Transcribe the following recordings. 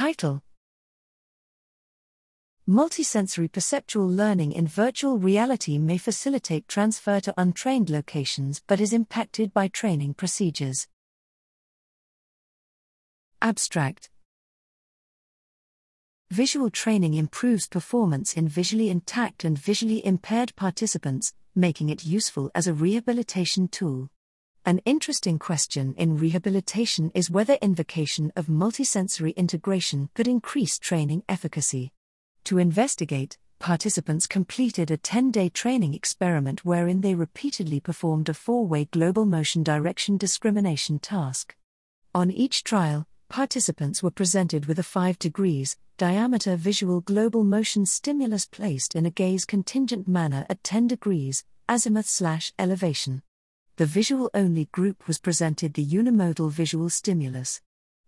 Title Multisensory perceptual learning in virtual reality may facilitate transfer to untrained locations but is impacted by training procedures. Abstract Visual training improves performance in visually intact and visually impaired participants, making it useful as a rehabilitation tool. An interesting question in rehabilitation is whether invocation of multisensory integration could increase training efficacy. To investigate, participants completed a 10 day training experiment wherein they repeatedly performed a four way global motion direction discrimination task. On each trial, participants were presented with a 5 degrees diameter visual global motion stimulus placed in a gaze contingent manner at 10 degrees azimuth slash elevation. The visual only group was presented the unimodal visual stimulus.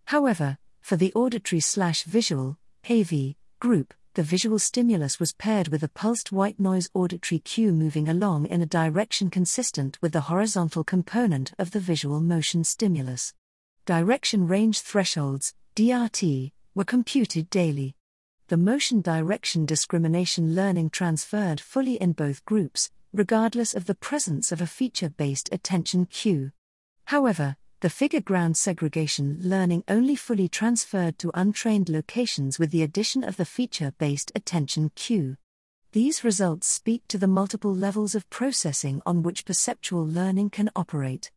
However, for the auditory slash visual AV group, the visual stimulus was paired with a pulsed white noise auditory cue moving along in a direction consistent with the horizontal component of the visual motion stimulus. Direction range thresholds, DRT, were computed daily. The motion direction discrimination learning transferred fully in both groups, regardless of the presence of a feature based attention cue. However, the figure ground segregation learning only fully transferred to untrained locations with the addition of the feature based attention cue. These results speak to the multiple levels of processing on which perceptual learning can operate.